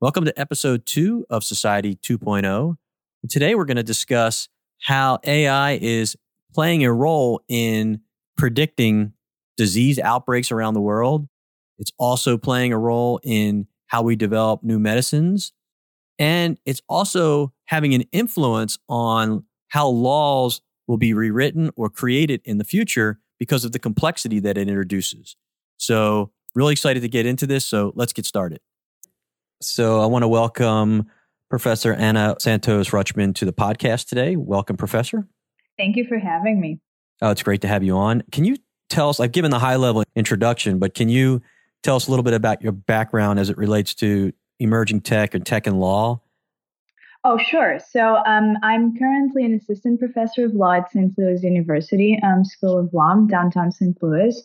Welcome to episode two of Society 2.0. Today we're going to discuss how AI is playing a role in predicting disease outbreaks around the world. It's also playing a role in how we develop new medicines. And it's also having an influence on how laws will be rewritten or created in the future because of the complexity that it introduces. So, really excited to get into this. So, let's get started. So, I want to welcome Professor Ana Santos Rutschman to the podcast today. Welcome, Professor. Thank you for having me. Oh, it's great to have you on. Can you tell us? I've given the high level introduction, but can you tell us a little bit about your background as it relates to emerging tech and tech and law? Oh, sure. So um, I'm currently an assistant professor of law at St. Louis University um, School of Law, downtown St. Louis.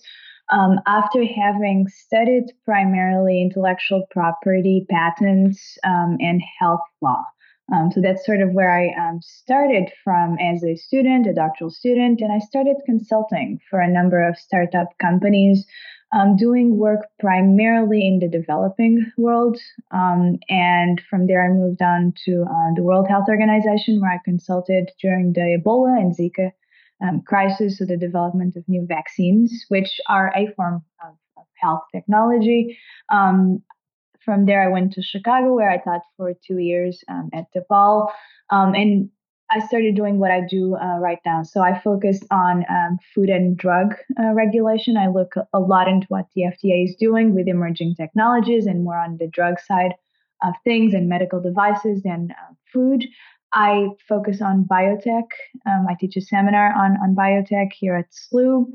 Um, after having studied primarily intellectual property, patents, um, and health law. Um, so that's sort of where I um, started from as a student, a doctoral student, and I started consulting for a number of startup companies, um, doing work primarily in the developing world. Um, and from there, I moved on to uh, the World Health Organization, where I consulted during the Ebola and Zika um, crisis, so the development of new vaccines, which are a form of, of health technology. Um, from there, I went to Chicago, where I taught for two years um, at DePaul. Um, and I started doing what I do uh, right now. So I focus on um, food and drug uh, regulation. I look a lot into what the FDA is doing with emerging technologies and more on the drug side of things and medical devices and uh, food. I focus on biotech. Um, I teach a seminar on, on biotech here at SLU.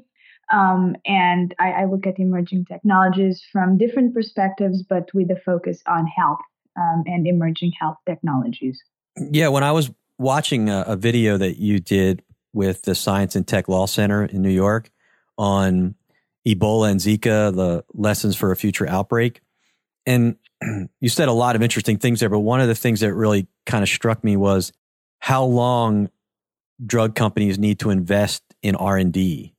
Um, and I, I, look at emerging technologies from different perspectives, but with a focus on health um, and emerging health technologies. Yeah, when I was watching a, a, video that you did with the Science and Tech Law Center in New York on Ebola and Zika, the lessons for a future outbreak. And you said a lot of interesting things there, but one of the things that really kind of struck me was how long drug companies need to invest in R&D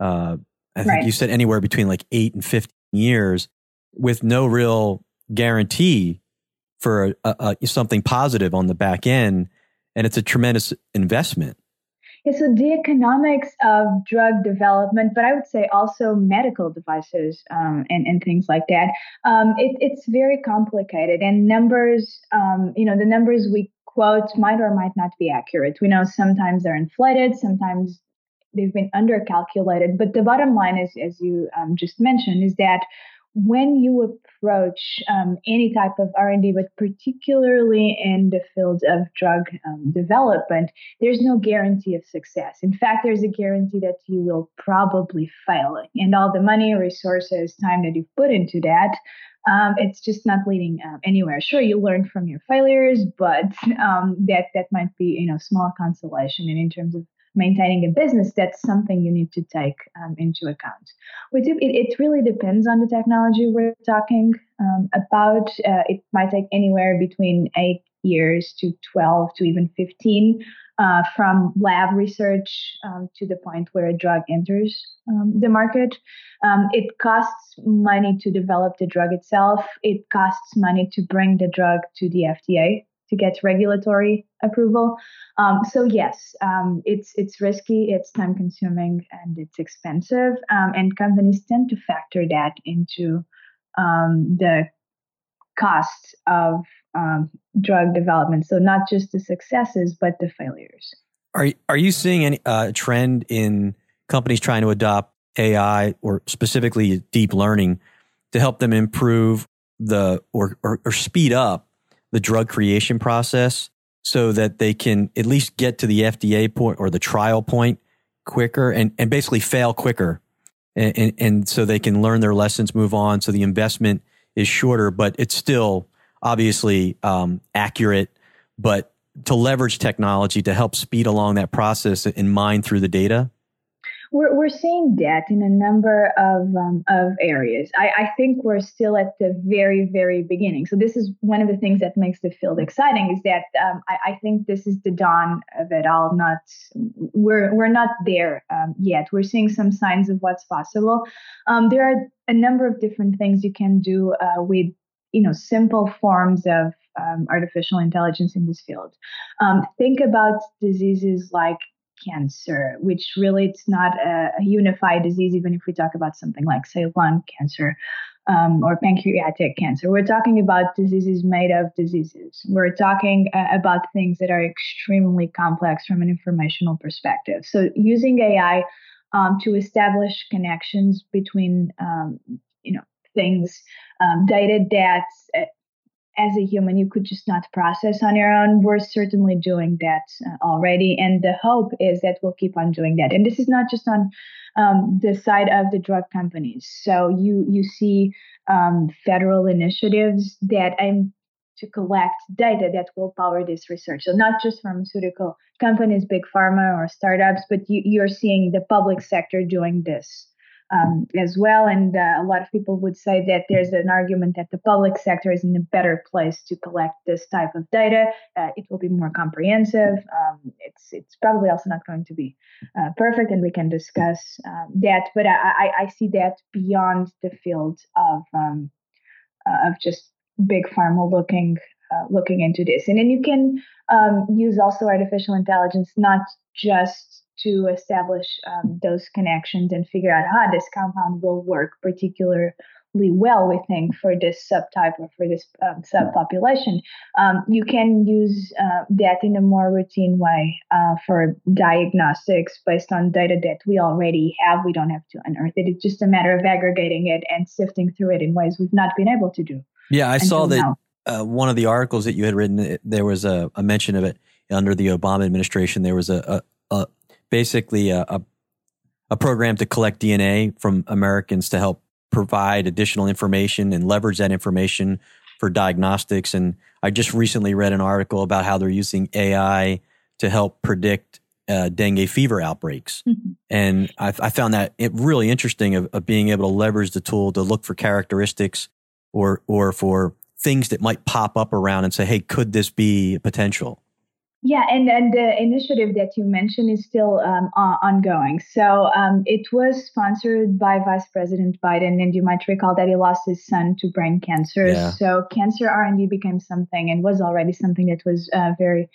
uh, I think right. you said anywhere between like eight and 15 years with no real guarantee for a, a, something positive on the back end. And it's a tremendous investment. Yeah, so the economics of drug development, but I would say also medical devices um, and, and things like that, um, it, it's very complicated. And numbers, um, you know, the numbers we quote might or might not be accurate. We know sometimes they're inflated, sometimes they've been undercalculated. But the bottom line is, as you um, just mentioned, is that when you approach um, any type of r&d but particularly in the field of drug um, development there's no guarantee of success. In fact there's a guarantee that you will probably fail and all the money resources time that you've put into that um, it's just not leading um, anywhere. Sure you learn from your failures but um, that that might be you know small consolation and in terms of maintaining a business, that's something you need to take um, into account. We it, it, really depends on the technology we're talking um, about. Uh, it might take anywhere between eight years to 12 to even 15 uh, from lab research um, to the point where a drug enters um, the market. Um, it costs money to develop the drug itself. It costs money to bring the drug to the FDA to get regulatory approval. Um, so yes, um, it's it's risky, it's time consuming, and it's expensive. Um, and companies tend to factor that into um, the costs of um, drug development. So not just the successes, but the failures. Are are you seeing any uh, trend in companies trying to adopt AI or specifically deep learning to help them improve the or, or, or speed up the drug creation process so that they can at least get to the FDA point or the trial point quicker and, and basically fail quicker. And, and, and so they can learn their lessons, move on. So the investment is shorter, but it's still obviously um, accurate. But to leverage technology to help speed along that process and mine through the data we're, we're seeing that in a number of, um, of areas. I, I think we're still at the very, very beginning. So, this is one of the things that makes the field exciting is that um, I, I, think this is the dawn of it all. Not we're, we're not there um, yet. We're seeing some signs of what's possible. Um, there are a number of different things you can do uh, with you know simple forms of um, artificial intelligence in this field. Um, think about diseases like cancer, which really it's not a, a, unified disease, even if we talk about something like, say, lung cancer um, or pancreatic cancer. We're talking about diseases made of diseases. We're talking uh, about things that are extremely complex from an informational perspective. So using AI um, to establish connections between, um, you know, things, um, data that uh, as a human you could just not process on your own. We're certainly doing that uh, already, and the hope is that we'll keep on doing that. And this is not just on um, the side of the drug companies. So you you see um, federal initiatives that aim to collect data that will power this research. So not just pharmaceutical companies, big pharma or startups, but you, you're seeing the public sector doing this um, as well. And uh, a lot of people would say that there's an argument that the public sector is in a better place to collect this type of data. Uh, it will be more comprehensive. Um, it's it's probably also not going to be uh, perfect, and we can discuss um, that. But I, I, see that beyond the field of um, uh, of just big pharma looking uh, looking into this, and then you can um, use also artificial intelligence not just to establish um, those connections and figure out how this compound will work particularly well, we think, for this subtype or for this um, subpopulation. Um, you can use uh, that in a more routine way uh, for diagnostics based on data that we already have. We don't have to unearth it. It's just a matter of aggregating it and sifting through it in ways we've not been able to do. Yeah, I saw that uh, one of the articles that you had written, there was a, a mention of it under the Obama administration. There was a, a, a basically a, a, a program to collect DNA from Americans to help provide additional information and leverage that information for diagnostics. And I just recently read an article about how they're using AI to help predict uh, dengue fever outbreaks. Mm-hmm. And I, I, found that it really interesting of, of, being able to leverage the tool to look for characteristics or, or for things that might pop up around and say, hey, could this be potential? Yeah, and, and the initiative that you mentioned is still um, ongoing. So um, it was sponsored by Vice President Biden, and you might recall that he lost his son to brain cancer. Yeah. So cancer R and D became something, and was already something that was uh, very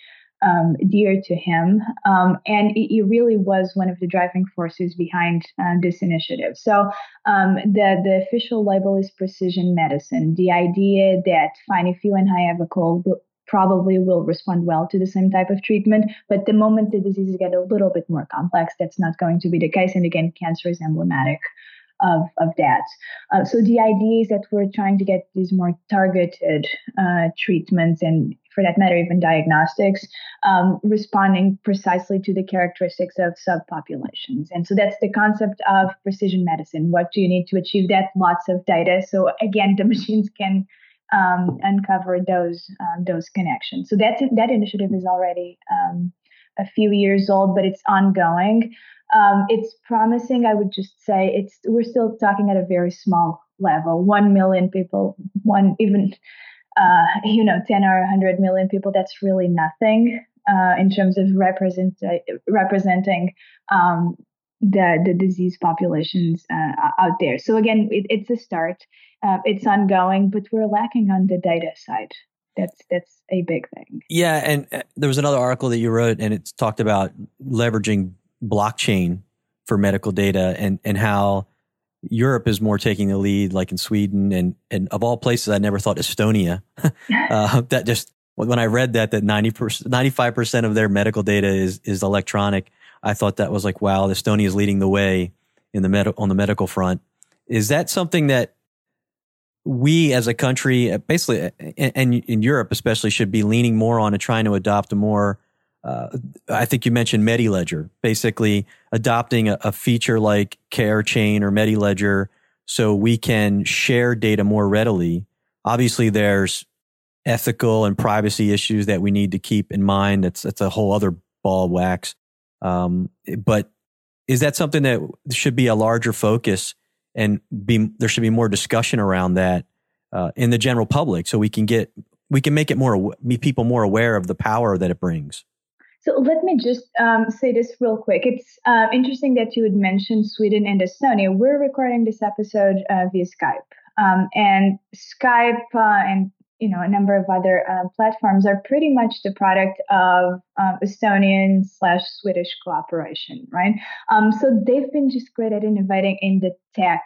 um, dear to him. Um, and it, it, really was one of the driving forces behind uh, this initiative. So um, the, the official label is precision medicine. The idea that fine, if you and I have a cold, probably will respond well to the same type of treatment. But the moment the diseases get a little bit more complex, that's not going to be the case. And again, cancer is emblematic of, of that. Uh, so the idea is that we're trying to get these more targeted uh, treatments and for that matter, even diagnostics, um, responding precisely to the characteristics of subpopulations. And so that's the concept of precision medicine. What do you need to achieve that? Lots of data. So again, the machines can um, uncover those um, those connections. So that that initiative is already um, a few years old, but it's ongoing. Um, it's promising. I would just say it's we're still talking at a very small level. One million people, one even uh, you know, ten or hundred million people. That's really nothing uh, in terms of represent representing um, the the disease populations uh, out there. So again, it, it's a start. Uh, it's ongoing, but we're lacking on the data side. That's that's a big thing. Yeah, and uh, there was another article that you wrote, and it talked about leveraging blockchain for medical data, and and how Europe is more taking the lead, like in Sweden, and and of all places, I never thought Estonia. uh, that just when I read that that 90 95 percent of their medical data is is electronic I thought that was like, wow, Estonia is leading the way in the med- on the medical front. Is that something that we as a country, uh, basically, uh, and in Europe especially, should be leaning more on and trying to adopt a more uh, I think you mentioned MediLedger, basically adopting a, a, feature like Care Chain or MediLedger so we can share data more readily. Obviously, there's ethical and privacy issues that we need to keep in mind. That's, that's a whole other ball of wax. Um, but is that something that should be a larger focus and be there should be more discussion around that uh, in the general public so we can get we can make it more be people more aware of the power that it brings. So let me just um, say this real quick. It's uh, interesting that you would mention Sweden and Estonia. We're recording this episode uh, via Skype. Um, and Skype uh, and you know a number of other uh, platforms are pretty much the product of um, Estonian slash Swedish cooperation, right? Um, so they've been just great at innovating in the tech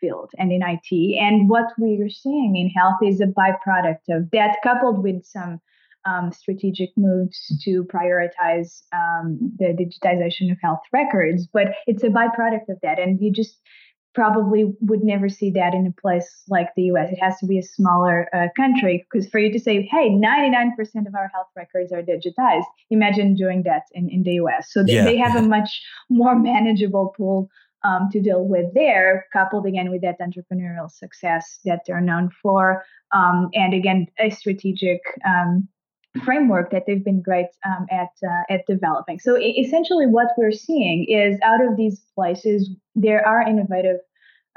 field and in IT. And what we are seeing in health is a byproduct of that, coupled with some um, strategic moves to prioritize um, the digitization of health records. But it's a byproduct of that. And you just probably would never see that in a place like the US. It has to be a smaller uh, country because for you to say, hey, 99% of our health records are digitized, imagine doing that in, in the US. So yeah. they have a much more manageable pool um, to deal with there, coupled again with that entrepreneurial success that they're known for. Um, and again, a strategic um, framework that they've been great um, at uh, at developing. So essentially, what we're seeing is out of these places, there are innovative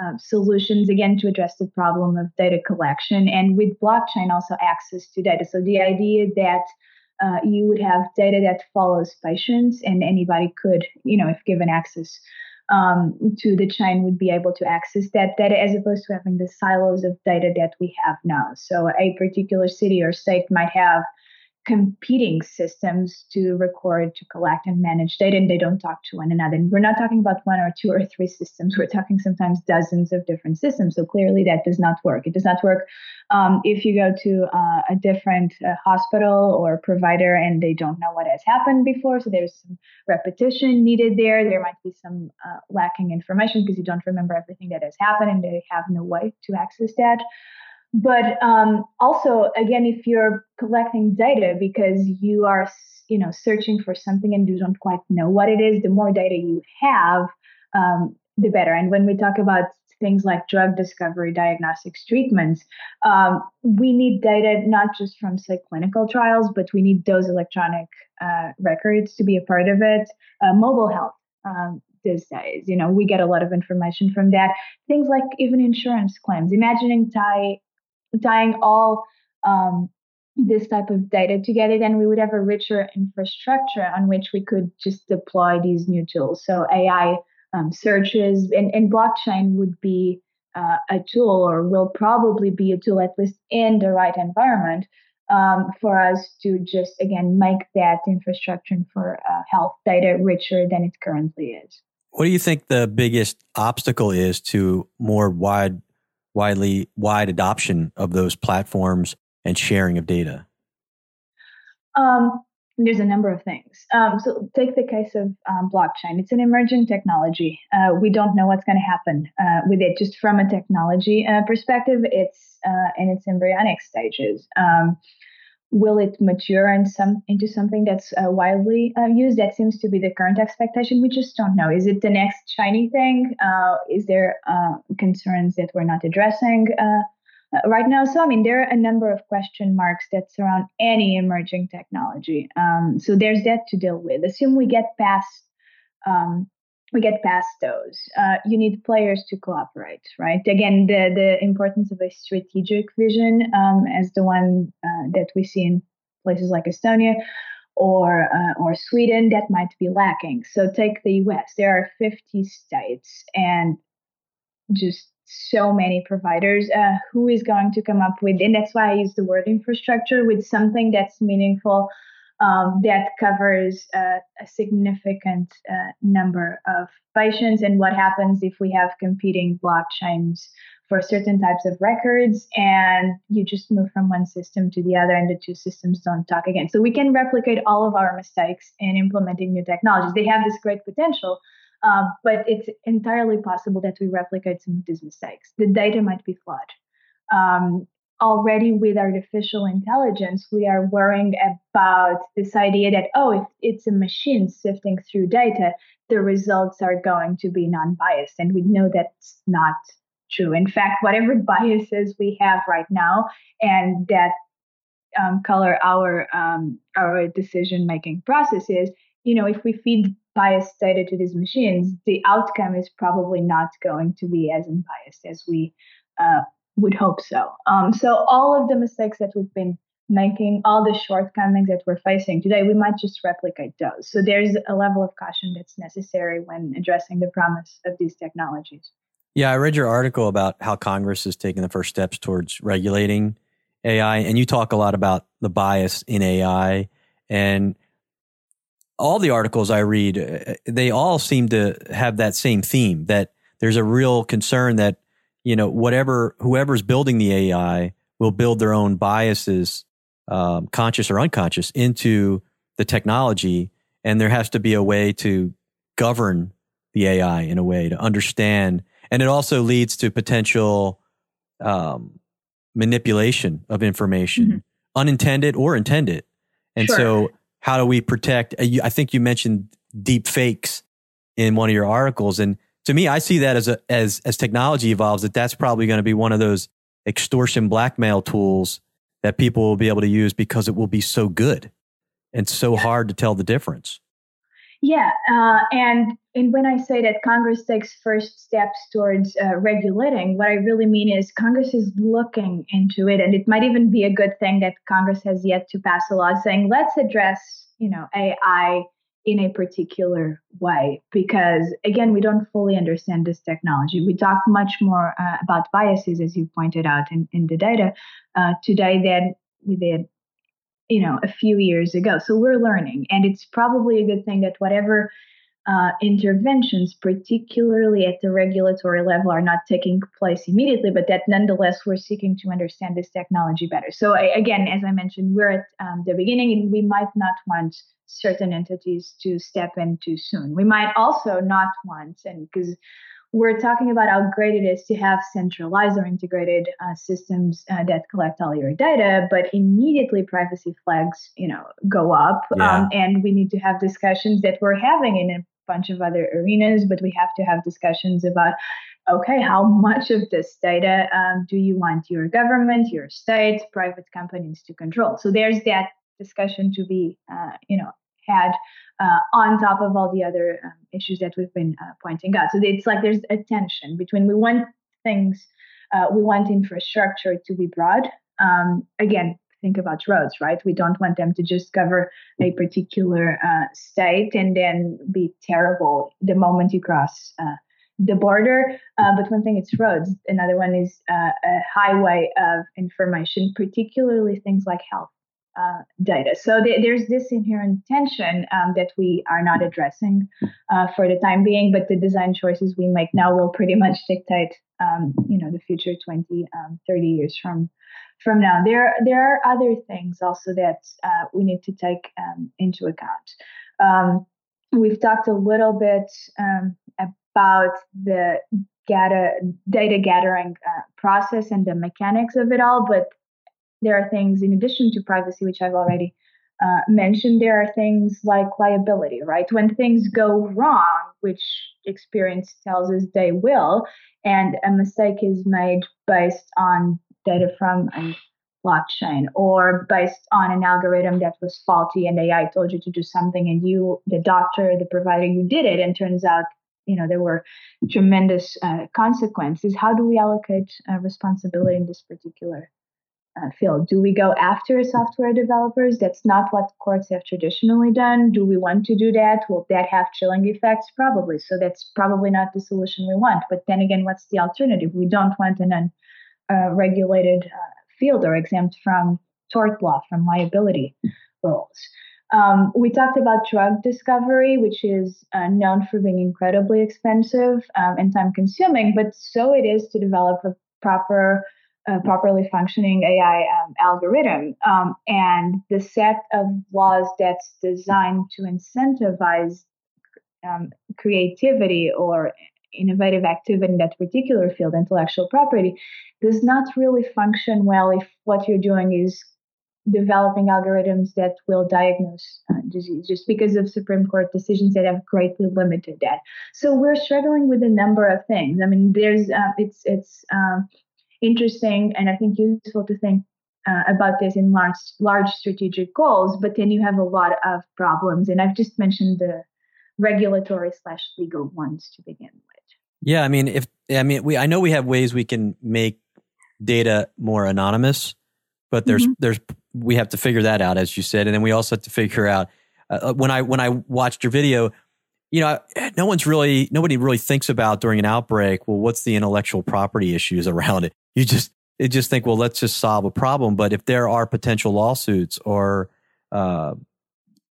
um, solutions again to address the problem of data collection, and with blockchain also access to data. So the idea that uh, you would have data that follows patients, and anybody could, you know, if given access um, to the chain would be able to access that data as opposed to having the silos of data that we have now. So a particular city or state might have competing systems to record, to collect, and manage data, and they don't talk to one another. And we're not talking about one or two or three systems. We're talking sometimes dozens of different systems. So clearly, that does not work. It does not work um, if you go to uh, a different uh, hospital or provider and they don't know what has happened before. So there's some repetition needed there. There might be some uh, lacking information because you don't remember everything that has happened, and they have no way to access that. But um, also, again, if you're collecting data because you are, you know, searching for something and you don't quite know what it is, the more data you have, um, the better. And when we talk about things like drug discovery, diagnostics, treatments, um, we need data not just from, say, clinical trials, but we need those electronic uh, records to be a part of it. Uh, mobile health. Um, these days, you know, we get a lot of information from that. Things like even insurance claims. Imagining tie tying all um, this type of data together, then we would have a richer infrastructure on which we could just deploy these new tools. So AI um, searches and, and blockchain would be uh, a tool or will probably be a tool, at least in the right environment, um, for us to just, again, make that infrastructure for uh, health data richer than it currently is. What do you think the biggest obstacle is to more wide widely wide adoption of those platforms and sharing of data? Um, there's a number of things. Um, so take the case of um, blockchain. It's an emerging technology. Uh, we don't know what's going to happen uh, with it. Just from a technology uh, perspective, it's uh, in its embryonic stages. Will it mature and some into something that's uh, widely uh, used? That seems to be the current expectation. We just don't know. Is it the next shiny thing? Uh, is there uh, concerns that we're not addressing uh, uh, right now? So I mean, there are a number of question marks that surround any emerging technology. Um, so there's that to deal with. Assume we get past um, we get past those. Uh, you need players to cooperate, right? Again, the the importance of a strategic vision, um, as the one uh, that we see in places like Estonia or uh, or Sweden, that might be lacking. So take the U.S. There are 50 states and just so many providers. Uh, who is going to come up with? And that's why I use the word infrastructure with something that's meaningful um, that covers uh, a significant uh, number of patients and what happens if we have competing blockchains for certain types of records and you just move from one system to the other and the two systems don't talk again. So we can replicate all of our mistakes in implementing new technologies. They have this great potential. Uh, but it's entirely possible that we replicate some of these mistakes. The data might be flawed. Um, already with artificial intelligence, we are worrying about this idea that, oh, if it's a machine sifting through data, the results are going to be non biased. And we know that's not true. In fact, whatever biases we have right now and that um, color our um, our decision making processes, you know, if we feed biased data to these machines, the outcome is probably not going to be as unbiased as we uh, would hope so. Um, so all of the mistakes that we've been making, all the shortcomings that we're facing today, we might just replicate those. So there's a level of caution that's necessary when addressing the promise of these technologies. Yeah, I read your article about how Congress is taking the first steps towards regulating AI, and you talk a lot about the bias in AI. And all the articles I read, uh, they all seem to have that same theme that there's a real concern that, you know, whatever, whoever's building the AI will build their own biases, um, conscious or unconscious, into the technology. And there has to be a way to govern the AI in a way to understand and it also leads to potential um, manipulation of information, mm-hmm. unintended or intended. And sure. so, how do we protect? Uh, I think you mentioned deep fakes in one of your articles, and to me, I see that as a, as as technology evolves, that that's probably going to be one of those extortion blackmail tools that people will be able to use because it will be so good and so hard to tell the difference. Yeah, uh, and and when I say that Congress takes first steps towards uh, regulating, what I really mean is Congress is looking into it, and it might even be a good thing that Congress has yet to pass a law saying let's address you know AI in a particular way because again we don't fully understand this technology. We talk much more uh, about biases as you pointed out in, in the data uh, today than we did you know a few years ago. So we're learning and it's probably a good thing that whatever uh, interventions particularly at the regulatory level are not taking place immediately but that nonetheless we're seeking to understand this technology better so I, again as i mentioned we're at um, the beginning and we might not want certain entities to step in too soon we might also not want and because we're talking about how great it is to have centralized or integrated uh, systems uh, that collect all your data, but immediately privacy flags, you know, go up, yeah. um, and we need to have discussions that we're having in bunch of other arenas. But we have to have discussions about, okay, how much of this data um, do you want your government, your state, private companies to control? So there's that discussion to be, uh, you know, had uh, on top of all the other um, issues that we've been uh, pointing out. So it's like there's a tension between we want things, uh, we want infrastructure to be broad. Um, again, think about roads, right? We don't want them to just cover a particular uh, state and then be terrible the moment you cross uh, the border. Uh, but one thing it's roads. Another one is uh, a highway of information, particularly things like health uh, data. So th- there's this inherent tension um, that we are not addressing uh, for the time being, but the design choices we make now will pretty much dictate, um, you know, the future 20, um, 30 years from from now. There there are other things also that uh, we need to take um, into account. Um, we've talked a little bit um, about the data data gathering uh, process and the mechanics of it all, but there are things in addition to privacy, which I've already uh, mentioned, there are things like liability, right? When things go wrong, which experience tells us they will, and a mistake is made based on data from a blockchain or based on an algorithm that was faulty and AI told you to do something and you, the doctor, the provider, you did it, and turns out you know there were tremendous uh, consequences. How do we allocate uh, responsibility in this particular uh, field. Do we go after software developers? That's not what courts have traditionally done. Do we want to do that? Will that have chilling effects? Probably. So that's probably not the solution we want. But then again, what's the alternative? We don't want an unregulated uh, uh, field or exempt from tort law, from liability rules. Um, we talked about drug discovery, which is uh, known for being incredibly expensive um, and time consuming, but so it is to develop a proper a properly functioning AI um, algorithm. Um, and the set of laws that's designed to incentivize um, creativity or innovative activity in that particular field, intellectual property, does not really function well if what you're doing is developing algorithms that will diagnose uh, disease just because of Supreme Court decisions that have greatly limited that. So we're struggling with a number of things. I mean, there's uh, it's it's um, interesting and I think useful to think uh, about this in large large strategic goals. But then you have a lot of problems, and I've just mentioned the regulatory slash legal ones to begin with. Yeah, I mean, if I mean, we I know we have ways we can make data more anonymous, but there's mm-hmm. there's we have to figure that out, as you said, and then we also have to figure out uh, uh when I when I watched your video, you know, no one's really, nobody really thinks about during an outbreak, well, what's the intellectual property issues around it? You just, you just think, well, let's just solve a problem. But if there are potential lawsuits or, uh,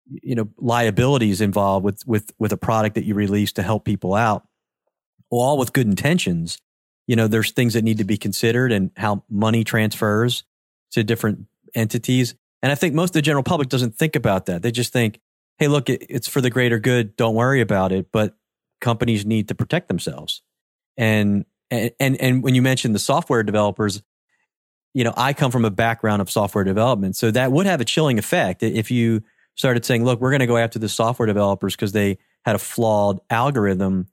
you know, liabilities involved with, with, with a product that you release to help people out, all with good intentions, you know, there's things that need to be considered and how money transfers to different entities. And I think most of the general public doesn't think about that. They just think, hey, look, it's for the greater good. Don't worry about it. But companies need to protect themselves. And and and when you mentioned the software developers, you know, I come from a background of software development, so that would have a chilling effect if you started saying, look, we're going to go after the software developers because they had a flawed algorithm.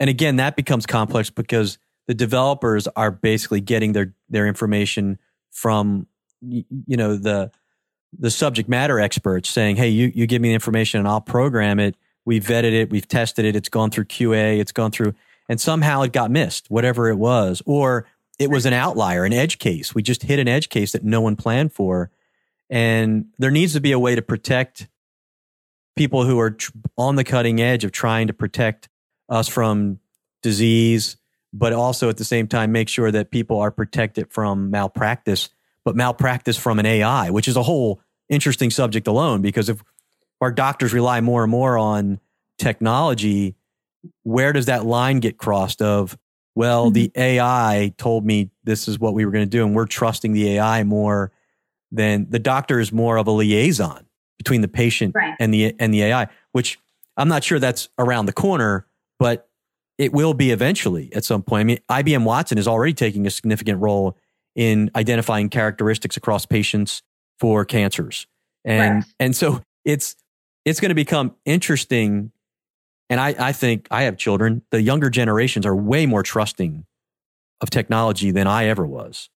And again, that becomes complex because the developers are basically getting their their information from you know the the subject matter experts saying, "Hey, you you give me the information and I'll program it. We've vetted it, we've tested it, it's gone through QA, it's gone through, and somehow it got missed, whatever it was, or it was an outlier, an edge case. We just hit an edge case that no one planned for, and there needs to be a way to protect people who are tr- on the cutting edge of trying to protect us from disease, but also at the same time make sure that people are protected from malpractice but malpractice from an AI, which is a whole interesting subject alone. Because if our doctors rely more and more on technology, where does that line get crossed of, well, mm-hmm. the AI told me this is what we were going to do, and we're trusting the AI more than the doctor is more of a liaison between the patient right. and the and the AI, which I'm not sure that's around the corner, but it will be eventually at some point. I mean, IBM Watson is already taking a significant role in identifying characteristics across patients for cancers. And and so it's it's going to become interesting. And I, I think I have children. The younger generations are way more trusting of technology than I ever was.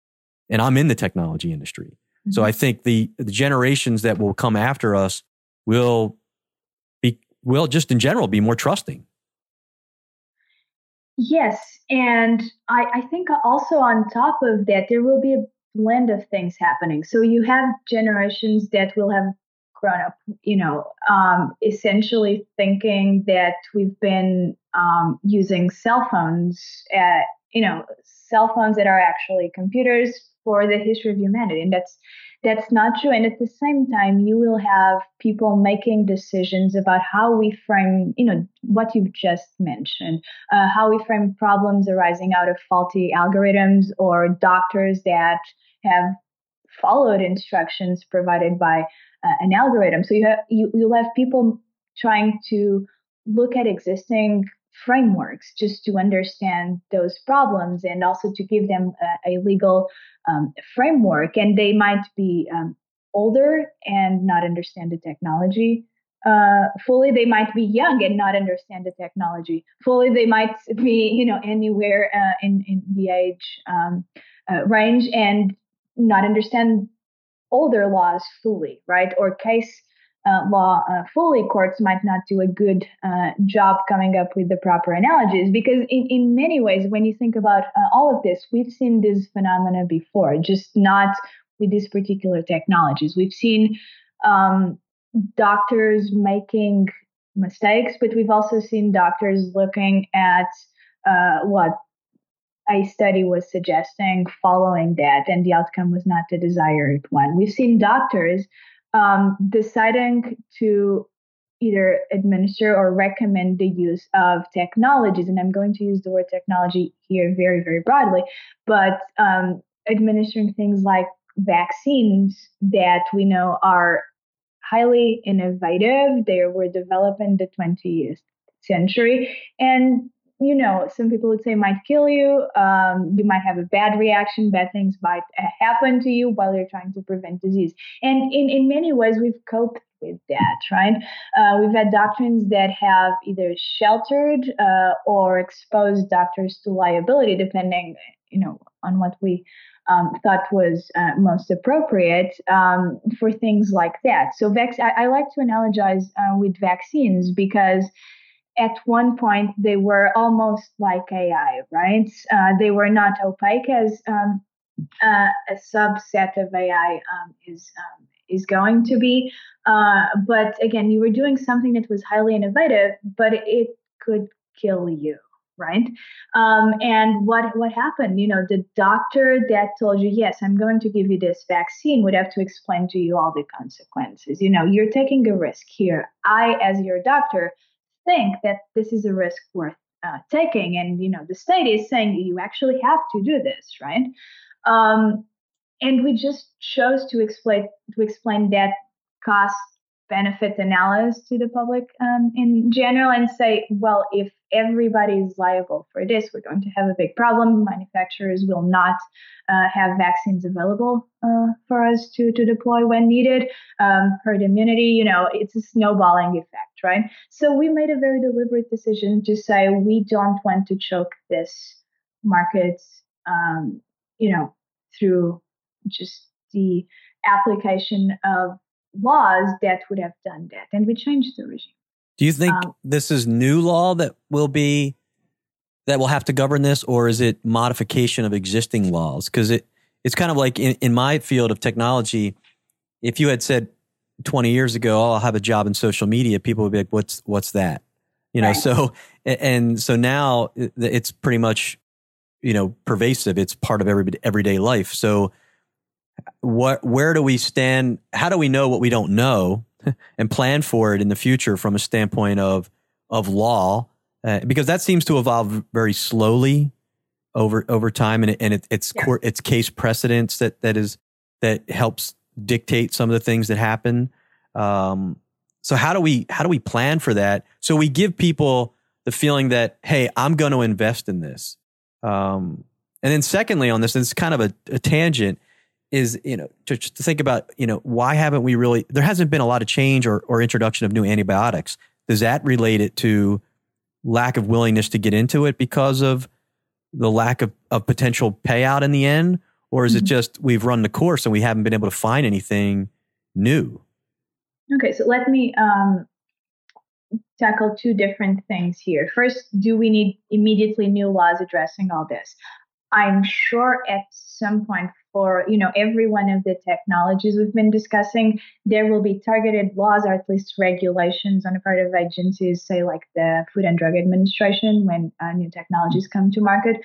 And I'm in the technology industry. Mm-hmm. So I think the, the generations that will come after us will be will just in general be more trusting. Yes. And I, I think also on top of that, there will be a blend of things happening. So you have generations that will have grown up, you know, um, essentially thinking that we've been um, using cell phones, at, you know, cell phones that are actually computers for the history of humanity. And that's that's not true. And at the same time, you will have people making decisions about how we frame, you know, what you've just mentioned, uh, how we frame problems arising out of faulty algorithms or doctors that have followed instructions provided by uh, an algorithm. So you have you, you'll have people trying to look at existing frameworks just to understand those problems and also to give them a, a legal um, framework. And they might be um, older and not understand the technology uh, fully. They might be young and not understand the technology fully. They might be, you know, anywhere uh, in in the age um, uh, range and not understand older laws fully, right? Or case uh, law uh, fully, courts might not do a good uh, job coming up with the proper analogies because, in, in many ways, when you think about uh, all of this, we've seen this phenomena before, just not with these particular technologies. We've seen um, doctors making mistakes, but we've also seen doctors looking at uh, what a study was suggesting following that, and the outcome was not the desired one. We've seen doctors um, deciding to either administer or recommend the use of technologies. And I'm going to use the word technology here very, very broadly, but um, administering things like vaccines that we know are highly innovative. They were developed in the 20th century and you know, some people would say might kill you. Um, you might have a bad reaction. Bad things might uh, happen to you while you're trying to prevent disease. And in, in many ways, we've coped with that, right? Uh, we've had doctrines that have either sheltered uh, or exposed doctors to liability, depending, you know, on what we um, thought was uh, most appropriate um, for things like that. So, I, I like to analogize uh, with vaccines because at one point they were almost like AI, right? Uh, they were not opaque as um, uh, a subset of AI um, is um, is going to be, Uh, but again, you were doing something that was highly innovative, but it could kill you right? Um, and what what happened? You know, the doctor that told you, yes, I'm going to give you this vaccine, would have to explain to you all the consequences. You know, you're taking a risk here. I, as your doctor, think that this is a risk worth uh, taking, and you know, the state is saying you actually have to do this, right? Um, and we just chose to explain to explain that cost benefit analysis to the public um, in general and say, well, if everybody is liable for this, we're going to have a big problem. Manufacturers will not uh, have vaccines available uh, for us to, to deploy when needed. Um, herd immunity, you know, it's a snowballing effect, right? So we made a very deliberate decision to say we don't want to choke this market, um, you know, through just the application of laws that would have done that. And we changed the regime. Do you think um, this is new law that will be that will have to govern this, or is it modification of existing laws? Because it it's kind of like in, in my field of technology, if you had said 20 years ago, oh, I'll have a job in social media, people would be like, what's what's that? You know, right. so and so now it's pretty much you know pervasive. It's part of every everyday life. So what where do we stand how do we know what we don't know and plan for it in the future from a standpoint of of law uh, because that seems to evolve very slowly over over time and, it, and it, it's yeah. court it's case precedents that that is that helps dictate some of the things that happen. Um, so how do we how do we plan for that? So we give people the feeling that hey i'm going to invest in this. Um, and then secondly on this and it's kind of a, a tangent is you know to, to, think about you know why haven't we really there hasn't been a lot of change or, or introduction of new antibiotics. Does that relate it to lack of willingness to get into it because of the lack of, of potential payout in the end or is mm-hmm. it just we've run the course and we haven't been able to find anything new? Okay so let me um, tackle two different things here. First do we need immediately new laws addressing all this? I'm sure at some point for you know every one of the technologies we've been discussing there will be targeted laws or at least regulations on the part of agencies say like the food and drug administration when uh, new technologies come to market.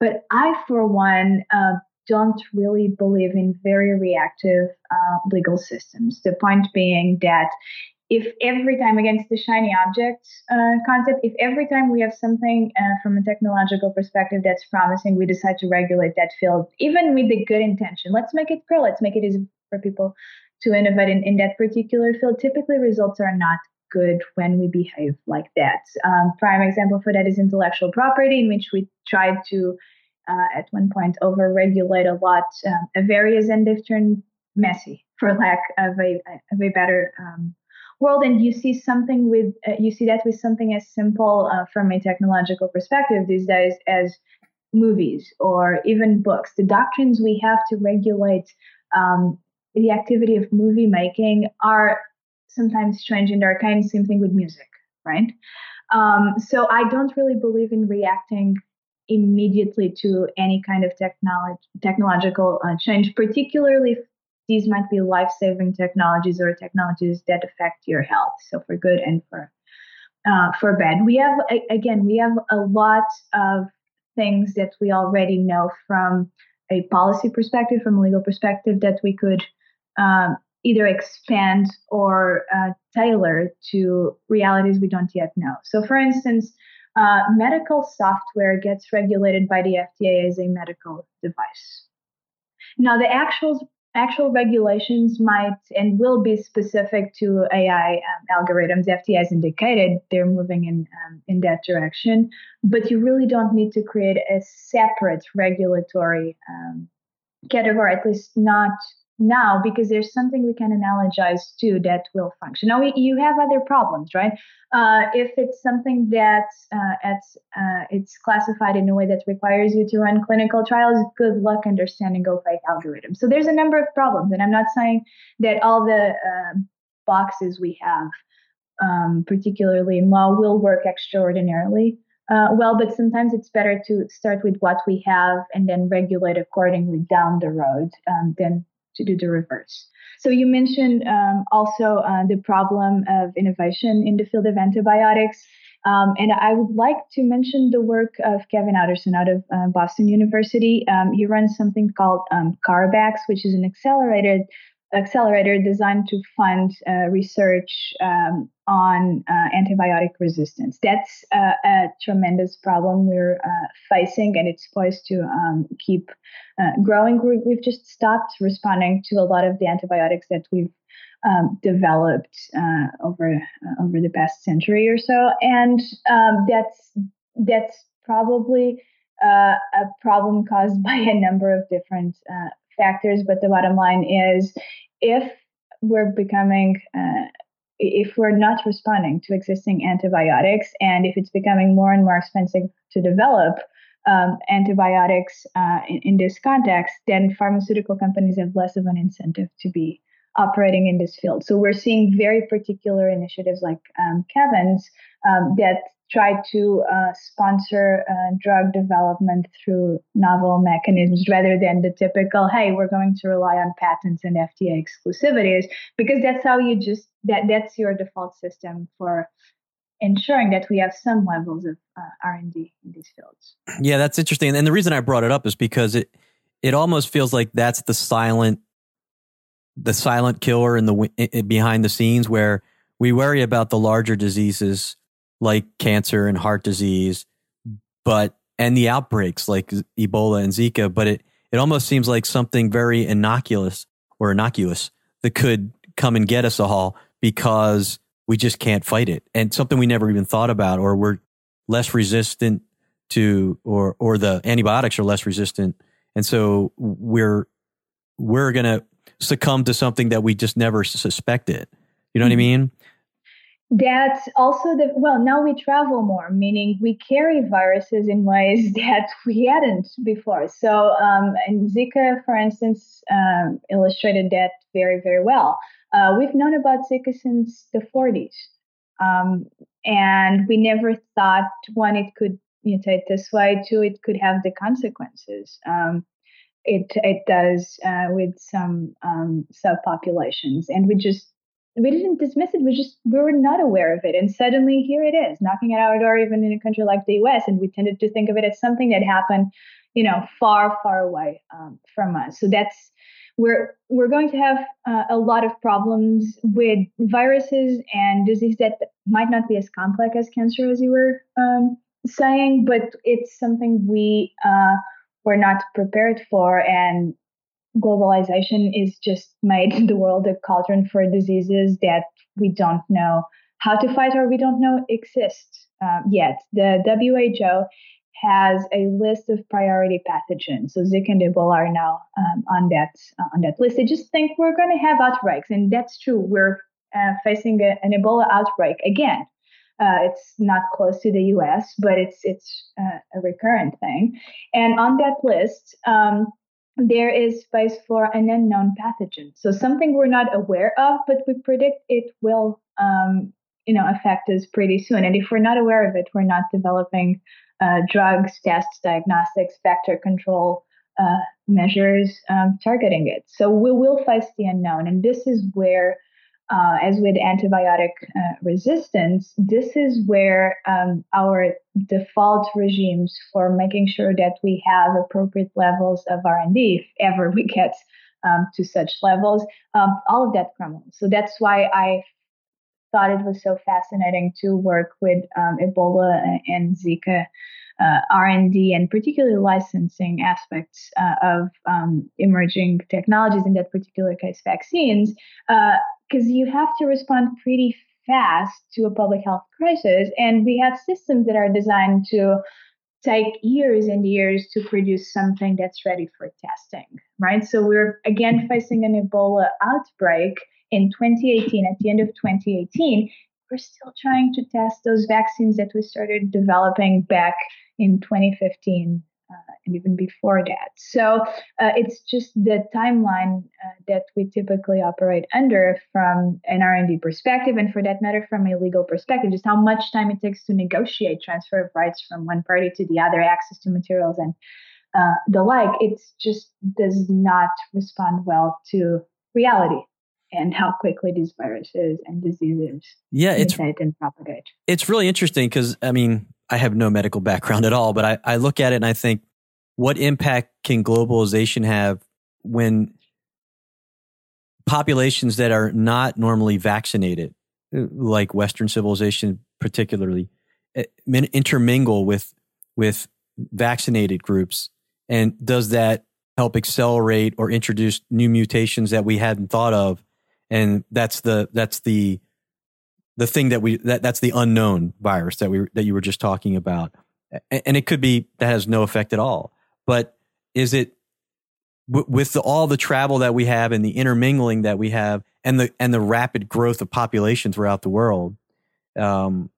But i for one uh, don't really believe in very reactive uh, legal systems the point being that if every time against the shiny object uh, concept, if every time we have something uh, from a technological perspective that's promising, we decide to regulate that field, even with the good intention, let's make it clear, let's make it easy for people to innovate in, in that particular field. Typically, results are not good when we behave like that. Um, prime example for that is intellectual property, in which we try to, uh, at one point, over-regulate a lot um, of areas, and they've turned messy, for lack of a, of a better um, world. And you see something with uh, you see that with something as simple uh, from a technological perspective these days as movies or even books. The doctrines we have to regulate um, the activity of movie making are sometimes strange and arcane same thing with music right? Um, so i don't really believe in reacting immediately to any kind of technology technological uh, change particularly these might be life-saving technologies or technologies that affect your health so for good and for uh, for bad. We have again we have a lot of things that we already know from a policy perspective from a legal perspective that we could um, either expand or uh, tailor to realities we don't yet know. So for instance uh, medical software gets regulated by the fda as a medical device now the actual actual regulations might and will be specific to AI um, algorithms. FDA has indicated they're moving in um, in that direction, but you really don't need to create a separate regulatory um, category, at least not now because there's something we can analogize to that will function. Now, we, you have other problems, right? Uh, if it's something that uh, it's, uh, it's classified in a way that requires you to run clinical trials, good luck understanding opaque algorithms. So there's a number of problems, and I'm not saying that all the uh, boxes we have, um, particularly in law, will work extraordinarily. Uh, well, but sometimes it's better to start with what we have and then regulate accordingly down the road um, than to do the reverse. So you mentioned um, also uh, the problem of innovation in the field of antibiotics. Um, and I would like to mention the work of Kevin Outterson out of uh, Boston University. Um, he runs something called um, CARB-X, which is an accelerated accelerator designed to fund uh, research um, on uh, antibiotic resistance. That's uh, a tremendous problem we're uh, facing, and it's poised to um, keep uh, growing. We've just stopped responding to a lot of the antibiotics that we've um, developed uh, over over the past century or so, and um, that's that's probably a problem caused by a number of different factors, but the bottom line is if we're becoming, uh, if we're not responding to existing antibiotics, and if it's becoming more and more expensive to develop um, antibiotics uh, in, in, this context, then pharmaceutical companies have less of an incentive to be operating in this field. So we're seeing very particular initiatives like um, Kevin's um, that try to uh, sponsor uh, drug development through novel mechanisms rather than the typical hey we're going to rely on patents and fda exclusivities because that's how you just that that's your default system for ensuring that we have some levels of uh, r&d in these fields. Yeah that's interesting and the reason i brought it up is because it it almost feels like that's the silent the silent killer in the behind the scenes where we worry about the larger diseases like cancer and heart disease, but and the outbreaks like Ebola and Zika, but it it almost seems like something very innocuous or innocuous that could come and get us all because we just can't fight it. And something we never even thought about or we're less resistant to or or the antibiotics are less resistant. And so we're we're going to succumb to something that we just never suspected. You know what I mm-hmm. mean? That's also the well, now we travel more, meaning we carry viruses in ways that we hadn't before. So, um, and Zika, for instance, um, illustrated that very, very well. Uh, we've known about Zika since the 40s. Um, and we never thought one, it could mutate this way, two, it could have the consequences. Um, it, it does uh, with some um, subpopulations. And we just we didn't dismiss it. We just we were not aware of it, and suddenly here it is, knocking at our door, even in a country like the U.S. And we tended to think of it as something that happened, you know, far, far away um, from us. So that's we're we're going to have uh, a lot of problems with viruses and disease that might not be as complex as cancer, as you were um, saying, but it's something we uh, were not prepared for, and globalization is just made the world a cauldron for diseases that we don't know how to fight or we don't know exist um, yet. The WHO has a list of priority pathogens. So Zika and Ebola are now um, on that uh, on that list. They just think we're going to have outbreaks, and that's true. We're uh, facing a, an Ebola outbreak again. Uh, it's not close to the U.S., but it's it's uh, a recurrent thing. And on that list, um, there is space for an unknown pathogen. So something we're not aware of, but we predict it will, um, you know, affect us pretty soon. And if we're not aware of it, we're not developing uh, drugs, tests, diagnostics, vector control uh, measures um, targeting it. So we will face the unknown, and this is where uh, as with antibiotic uh, resistance, this is where um, our default regimes for making sure that we have appropriate levels of R&D, if ever we get um, to such levels, um, all of that crumbles. So that's why I thought it was so fascinating to work with um, Ebola and Zika uh, R&D and particularly licensing aspects uh, of um, emerging technologies, in that particular case, vaccines, because you have to respond pretty fast to a public health crisis. And we have systems that are designed to take years and years to produce something that's ready for testing, right? So we're again facing an Ebola outbreak in 2018, at the end of 2018. We're still trying to test those vaccines that we started developing back in 2015 uh, and even before that. So uh, it's just the timeline uh, that we typically operate under from an R&D perspective, and for that matter, from a legal perspective, just how much time it takes to negotiate transfer of rights from one party to the other, access to materials, and uh, the like. It just does not respond well to reality. and how quickly these viruses and diseases yeah it's and propagate it's really interesting because i mean i have no medical background at all but I, I look at it and i think what impact can globalization have when populations that are not normally vaccinated uh, like western civilization particularly eh, intermingle with with vaccinated groups? And does that help accelerate or introduce new mutations that we hadn't thought of? And that's the that's the the thing that we that that's the unknown virus that we that you were just talking about. And it could be that has no effect at all. But is it with the, all the travel that we have and the intermingling that we have and the and the rapid growth of population throughout the world um,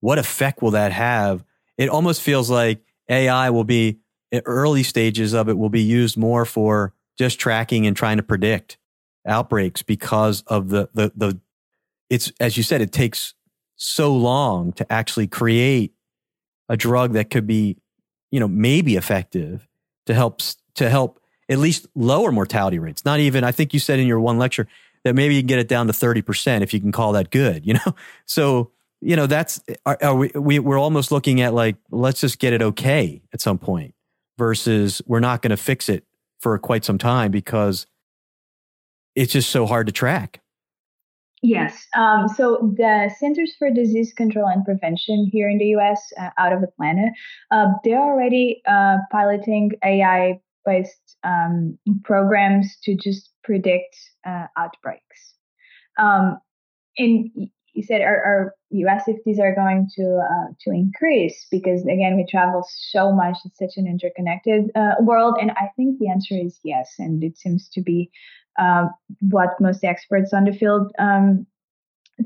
what effect will that have? It almost feels like ai will be early stages of it will be used more for just tracking and trying to predict outbreaks because of the the the it's as you said it takes so long to actually create a drug that could be you know maybe effective to help to help at least lower mortality rates not even i think you said in your one lecture that maybe you can get it down to 30% if you can call that good you know so you know that's are, are we, we we're almost looking at like let's just get it okay at some point versus we're not going to fix it for quite some time because it's just so hard to track. Yes. Um, so the Centers for Disease Control and Prevention here in the U.S., uh, out of Atlanta, uh, they're already uh, piloting AI-based um, programs to just predict uh, outbreaks. Um, and you said, you asked if these are going to uh, to increase because again, we travel so much; it's such an interconnected uh, world, and I think the answer is yes, and it seems to be um, what most experts on the field um,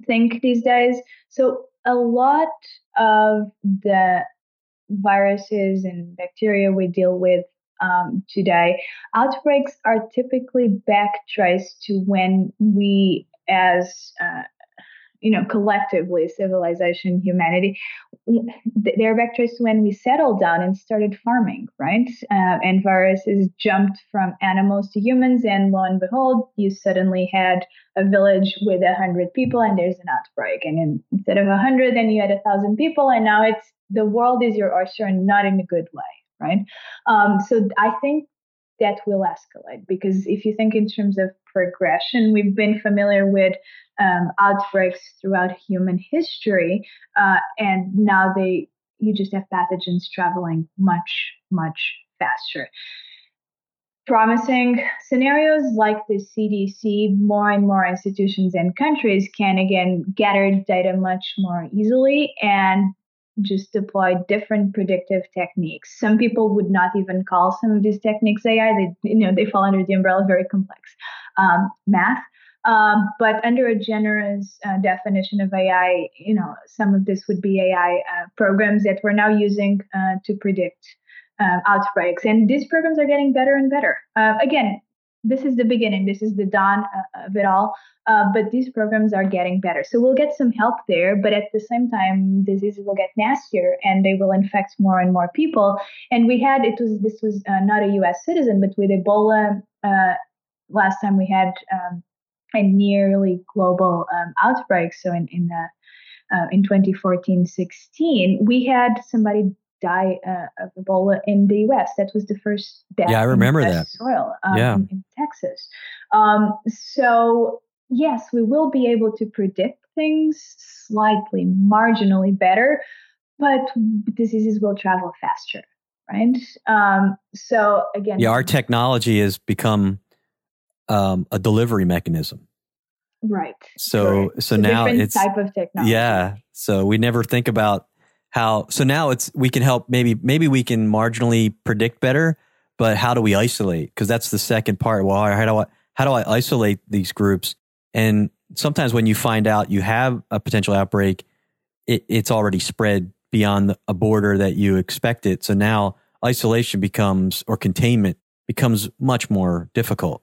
think these days. So a lot of the viruses and bacteria we deal with um, today, outbreaks are typically back traced to when we, as uh, you know, collectively, civilization, humanity, they're back traced when we settled down and started farming, right? Uh, and viruses jumped from animals to humans, and lo and behold, you suddenly had a village with a hundred people, and there's an outbreak. And instead of a hundred, then you had a thousand people, and now it's the world is your oyster, and not in a good way, right? Um, so I think that will escalate because if you think in terms of progression, we've been familiar with um, outbreaks throughout human history, uh, and now they you just have pathogens traveling much much faster. Promising scenarios like the CDC, more and more institutions and countries can again gather data much more easily and just deploy different predictive techniques. Some people would not even call some of these techniques AI. They, you know, they fall under the umbrella of very complex um, math. Um, but under a generous uh, definition of AI, you know, some of this would be AI uh, programs that we're now using uh, to predict uh, outbreaks. And these programs are getting better and better. Uh, again, this is the beginning, this is the dawn uh, of it all. but these programs are getting better. So we'll get some help there, but at the same time, diseases will get nastier and they will infect more and more people. And we had, it was, this was not a US citizen, but with Ebola, last time we had um, a nearly global um, outbreak. So in in uh, uh, in 2014-16, we had somebody die uh, of Ebola in the U.S. That was the first death. Yeah, I remember that soil. Um, yeah. in, Texas. Um, so yes, we will be able to predict things slightly, marginally better, but diseases will travel faster, right? Um, so again, yeah, our technology has become um, a delivery mechanism. Right. So Correct. so now it's type of technology. Yeah. So we never think about how. So now it's we can help. Maybe maybe we can marginally predict better, but how do we isolate? Because that's the second part. Well, how do I how do I isolate these groups? And sometimes when you find out you have a potential outbreak, it, it's already spread beyond a border that you expected. So now isolation becomes or containment becomes much more difficult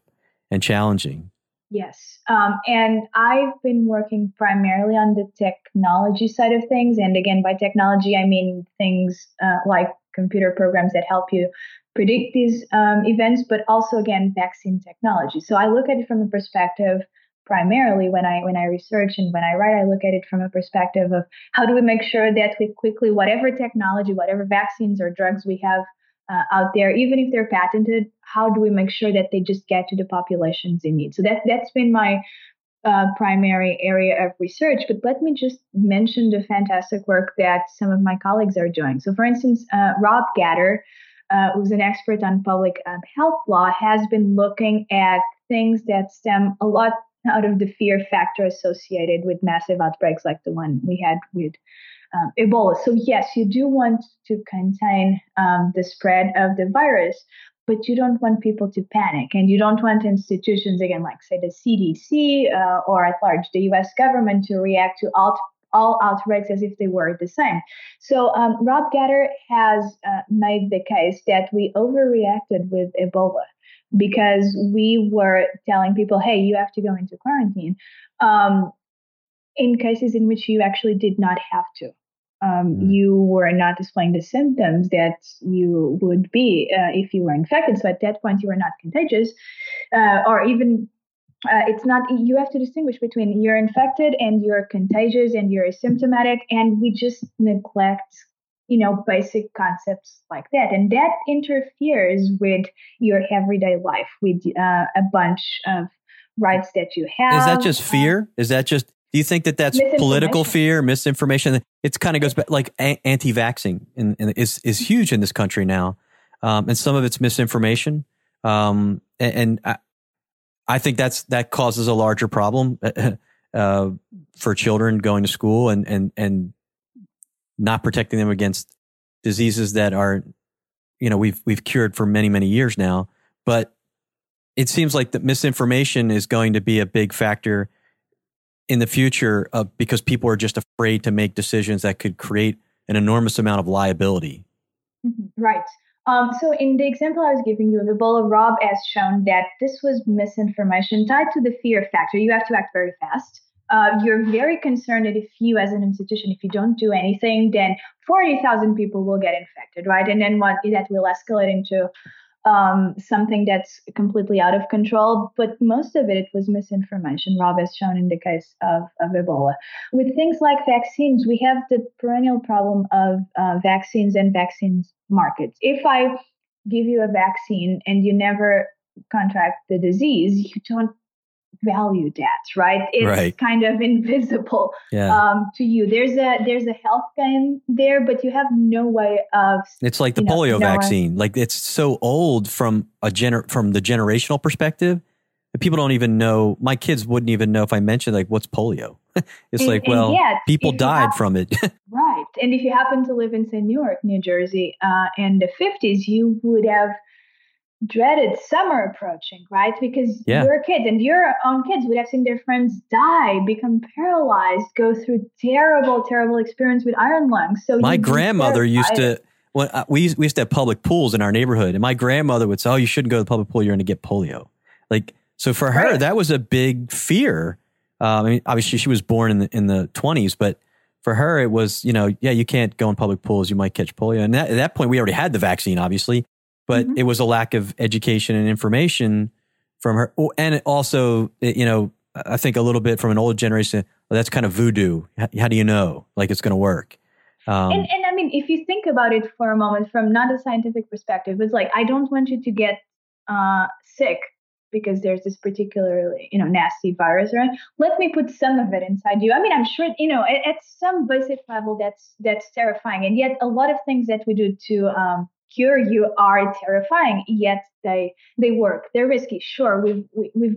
and challenging. Yes. Um, and I've been working primarily on the technology side of things. And again, by technology, I mean things uh, like computer programs that help you predict these um, events, but also again vaccine technology. So I look at it from a perspective primarily when I when I research and when I write, I look at it from a perspective of how do we make sure that we quickly, whatever technology, whatever vaccines or drugs we have uh, out there, even if they're patented, how do we make sure that they just get to the populations in need? So that that's been my uh, primary area of research. But let me just mention the fantastic work that some of my colleagues are doing. So, for instance, uh, Rob Gatter, uh, who's an expert on public um, health law, has been looking at things that stem a lot out of the fear factor associated with massive outbreaks like the one we had with um, Ebola. So, yes, you do want to contain um, the spread of the virus, but you don't want people to panic. And you don't want institutions, again, like, say, the CDC uh, or at large the US government, to react to all, all outbreaks as if they were the same. So, um, Rob Gatter has uh, made the case that we overreacted with Ebola because we were telling people, hey, you have to go into quarantine. Um, in cases in which you actually did not have to. Um, mm. You were not displaying the symptoms that you would be uh, if you were infected. So at that point, you were not contagious, uh, or even uh, it's not. You have to distinguish between you're infected and you're contagious and you're asymptomatic, and we just neglect you know basic concepts like that and that interferes with your everyday life with uh, a bunch of rights that you have is that just fear is that just do you think that that's political fear, misinformation? It kind of goes back like anti-vaxing and, is is huge in this country now, um, and some of it's misinformation. Um, and, and I, I, think that's that causes a larger problem uh, for children going to school and and and not protecting them against diseases that are, you know, we've we've cured for many many years now. But it seems like that misinformation is going to be a big factor in the future uh, because people are just afraid to make decisions that could create an enormous amount of liability. Mm-hmm. Right. Um, so in the example I was giving you of Ebola, Rob has shown that this was misinformation tied to the fear factor. You have to act very fast. Uh, you're very concerned that if you, as an institution, if you don't do anything, then 40,000 people will get infected, right? And then what that will escalate into um, something that's completely out of control. But most of it, it was misinformation, Rob has shown in the case of, of Ebola. With things like vaccines, we have the perennial problem of uh, vaccines and vaccines markets. If I give you a vaccine and you never contract the disease, you don't value that, right? It's right. kind of invisible yeah. um, to you. There's a there's a health gain there, but you have no way of. It's like the polio know, vaccine. Like it's so old from a gener from the generational perspective that people don't even know. My kids wouldn't even know if I mentioned like what's polio. it's and, like well, yet, people died happen, from it. right, and if you happen to live in say Newark, New Jersey, uh, in the 50s, you would have dreaded summer approaching, right? Because yeah. your kids and your own kids would have seen their friends die, become paralyzed, go through terrible, terrible experience with iron lungs. So my grandmother used to. When uh, we used, we used to have public pools in our neighborhood, and my grandmother would say, "Oh, you shouldn't go to the public pool; you're going to get polio." Like so, for her, right. that was a big fear. Um, I mean, obviously, she was born in the in the 20s, but for her, it was you know, yeah, you can't go in public pools; you might catch polio. And that, at that point, we already had the vaccine, obviously, but mm-hmm. it was a lack of education and information from her. Oh, and also, you know, I think a little bit from an old generation, well, that's kind of voodoo. How, do you know like it's going to work? Um, and, and I mean, if you think about it for a moment from not a scientific perspective, it's like, I don't want you to get uh, sick because there's this particularly, you know, nasty virus, right? Let me put some of it inside you. I mean, I'm sure, you know, at, at some basic level, that's that's terrifying. And yet, a lot of things that we do to um, cure you are terrifying, yet they they work. They're risky. Sure, we've we, have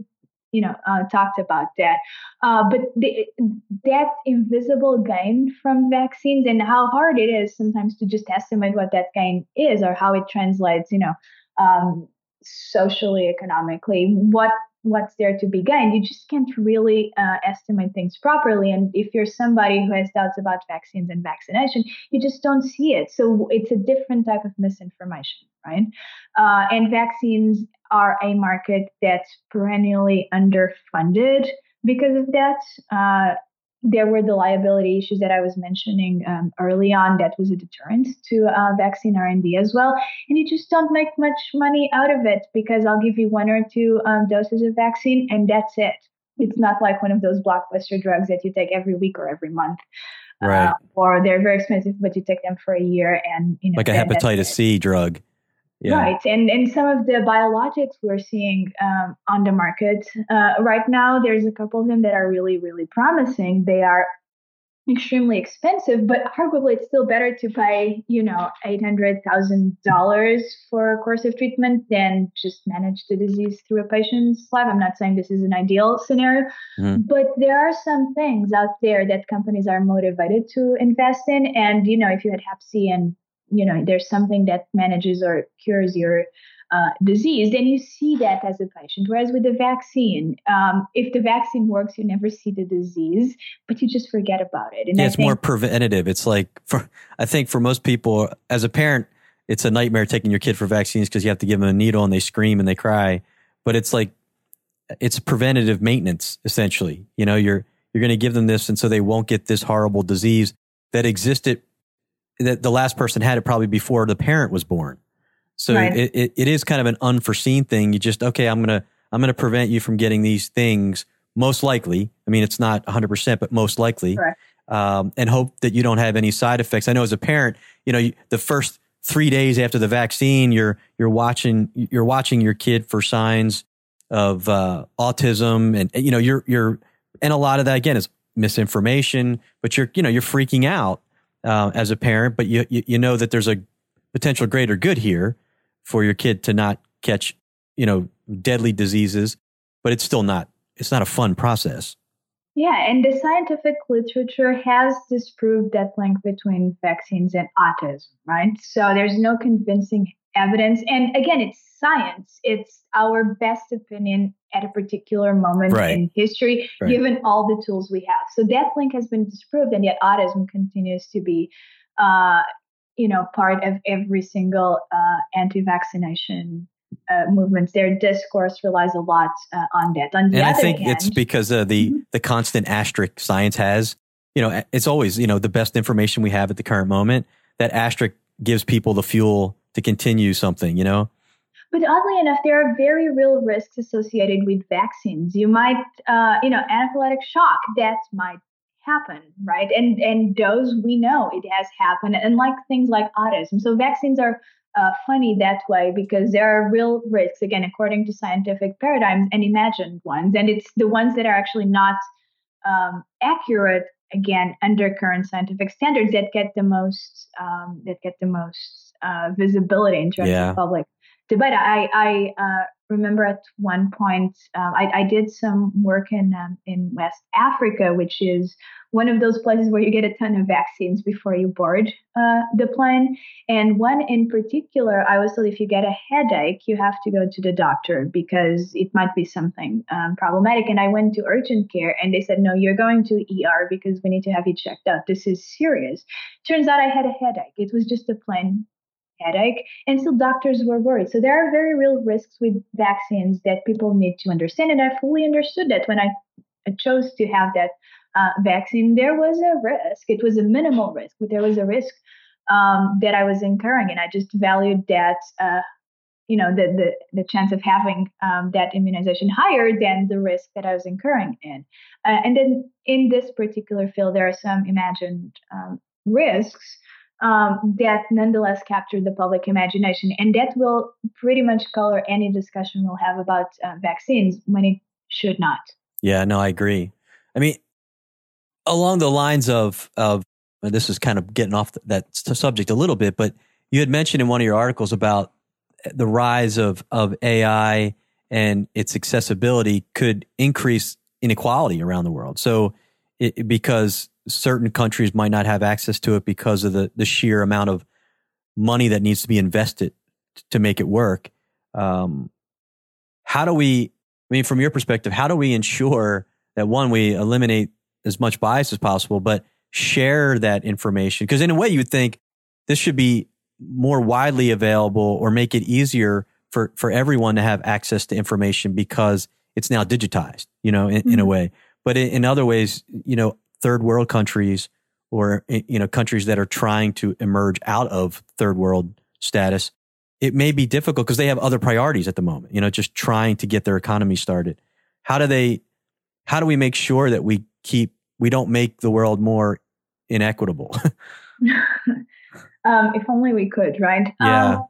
you know uh, talked about that, uh, but the, that invisible gain from vaccines and how hard it is sometimes to just estimate what that gain is or how it translates, you know. Um, socially economically what what's there to be gained. You just can't really uh, estimate things properly. And if you're somebody who has doubts about vaccines and vaccination, you just don't see it. So it's a different type of misinformation, right? Uh, and vaccines are a market that's perennially underfunded because of that. Uh, there were the liability issues that I was mentioning um, early on. That was a deterrent to uh, vaccine R&D as well, and you just don't make much money out of it because I'll give you one or two um, doses of vaccine, and that's it. It's not like one of those blockbuster drugs that you take every week or every month. Right. Uh, or they're very expensive, but you take them for a year and you know like a hepatitis C drug. Yeah. Right, and and some of the biologics we're seeing um, on the market uh, right now, there's a couple of them that are really really promising. They are extremely expensive, but arguably it's still better to pay you know eight hundred thousand dollars for a course of treatment than just manage the disease through a patient's life. I'm not saying this is an ideal scenario, mm. but there are some things out there that companies are motivated to invest in, and you know if you had Hep C and you know there's something that manages or cures your uh, disease, then you see that as a patient. Whereas with the vaccine, um, if the vaccine works, you never see the disease, but you just forget about it. And yeah, it's think, more preventative. It's like for I think for most people, as a parent, it's a nightmare taking your kid for vaccines because you have to give them a needle and they scream and they cry. But it's like it's preventative maintenance essentially. You know, you're you're going to give them this, and so they won't get this horrible disease that existed that the last person had it probably before the parent was born. So right. it, it, it is kind of an unforeseen thing. You just, okay, I'm going to, I'm going to prevent you from getting these things most likely. I mean, it's not 100%, but most likely. Um, and hope that you don't have any side effects. I know as a parent, you know, you, the first three days after the vaccine, you're, you're watching, you're watching your kid for signs of, uh, autism and, you know, you're, you're, and a lot of that again is misinformation, but you're, you know, you're freaking out uh, as a parent, but you, you, you know that there's a potential greater good here for your kid to not catch you know deadly diseases, but it's still not it's not a fun process. Yeah, and the scientific literature has disproved that link between vaccines and autism, right? So there's no convincing evidence. And again, it's science. It's our best opinion at a particular moment right. in history, right. given all the tools we have. So that link has been disproved, and yet autism continues to be, uh, you know, part of every single uh, anti-vaccination uh, movements. Their discourse relies a lot uh, on that. On and I think hand, it's because of the mm-hmm. the constant asterisk science has. You know, it's always you know the best information we have at the current moment. That asterisk gives people the fuel to continue something. You know. But oddly enough, there are very real risks associated with vaccines. You might, uh, you know, anaphylactic shock that might happen, right? And and those we know it has happened, and like things like autism. So vaccines are uh, funny that way because there are real risks again according to scientific paradigms and imagined ones, and it's the ones that are actually not um, accurate again under current scientific standards that get the most um, that get the most uh, visibility in terms yeah. of public debate. I, I uh, remember at one point um, I, I, did some work in um, in West Africa, which is one of those places where you get a ton of vaccines before you board uh, the plane. And one in particular, I was told if you get a headache, you have to go to the doctor because it might be something um, problematic. And I went to urgent care, and they said, "No, you're going to ER because we need to have you checked out. This is serious." Turns out I had a headache. It was just a plain headache. And still, doctors were worried. So there are very real risks with vaccines that people need to understand. And I fully understood that when I chose to have that uh, vaccine, there was a risk. It was a minimal risk, but there was a risk um, that I was incurring. And I just valued that. Uh, you know the, the the chance of having um, that immunization higher than the risk that I was incurring in, uh, and then in this particular field there are some imagined um, risks um, that nonetheless captured the public imagination. And that will pretty much color any discussion we'll have about uh, vaccines when it should not. Yeah, no, I agree. I mean, along the lines of, of this is kind of getting off that subject a little bit, but you had mentioned in one of your articles about the rise of, of AI and its accessibility could increase inequality around the world. So, it, because certain countries might not have access to it because of the, the sheer amount of money that needs to be invested to make it work. Um, how do we, I mean, from your perspective, how do we ensure that one, we eliminate as much bias as possible, but share that information? Because in a way, you would think this should be more widely available or make it easier for, for everyone to have access to information because it's now digitized, you know, in, mm-hmm. in a mm-hmm. way. But in, in other ways, you know, third world countries or you know countries that are trying to emerge out of third world status, it may be difficult because they have other priorities at the moment. You know, just trying to get their economy started. How do they? How do we make sure that we keep we don't make the world more inequitable? um, if only we could, right? Yeah. Um,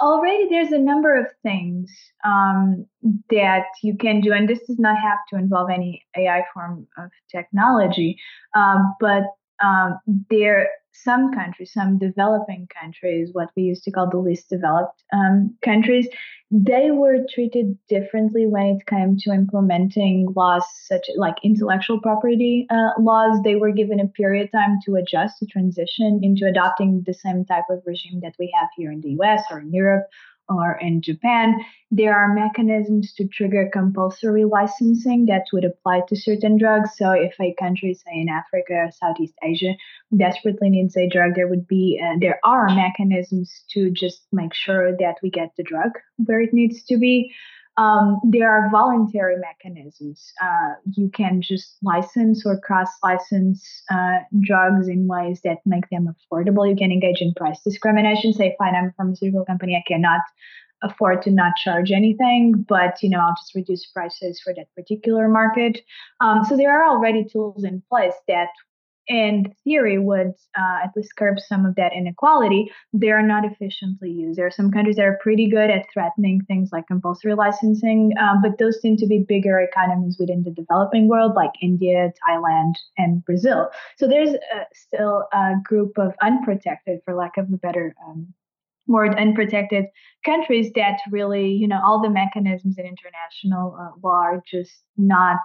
already there's a number of things um, that you can do, and this does not have to involve any AI form of technology, um, but um, there some countries, some developing countries, what we used to call the least developed um, countries, they were treated differently when it came to implementing laws such like intellectual property uh, laws. They were given a period of time to adjust to transition into adopting the same type of regime that we have here in the US or in Europe or in Japan, there are mechanisms to trigger compulsory licensing that would apply to certain drugs. So, if a country, say in Africa or Southeast Asia, desperately needs a drug, there would be uh, there are mechanisms to just make sure that we get the drug where it needs to be. Um, there are voluntary mechanisms. Uh, you can just license or cross license uh, drugs in ways that make them affordable. You can engage in price discrimination. Say, fine, I'm a pharmaceutical company, I cannot afford to not charge anything, but you know, I'll just reduce prices for that particular market. Um, so there are already tools in place that in theory would uh, at least curb some of that inequality, they are not efficiently used. There are some countries that are pretty good at threatening things like compulsory licensing, um, but those seem to be bigger economies within the developing world, like India, Thailand, and Brazil. So there's uh, still a group of unprotected, for lack of a better um, word, unprotected countries that really, you know, all the mechanisms in international uh, law are just not.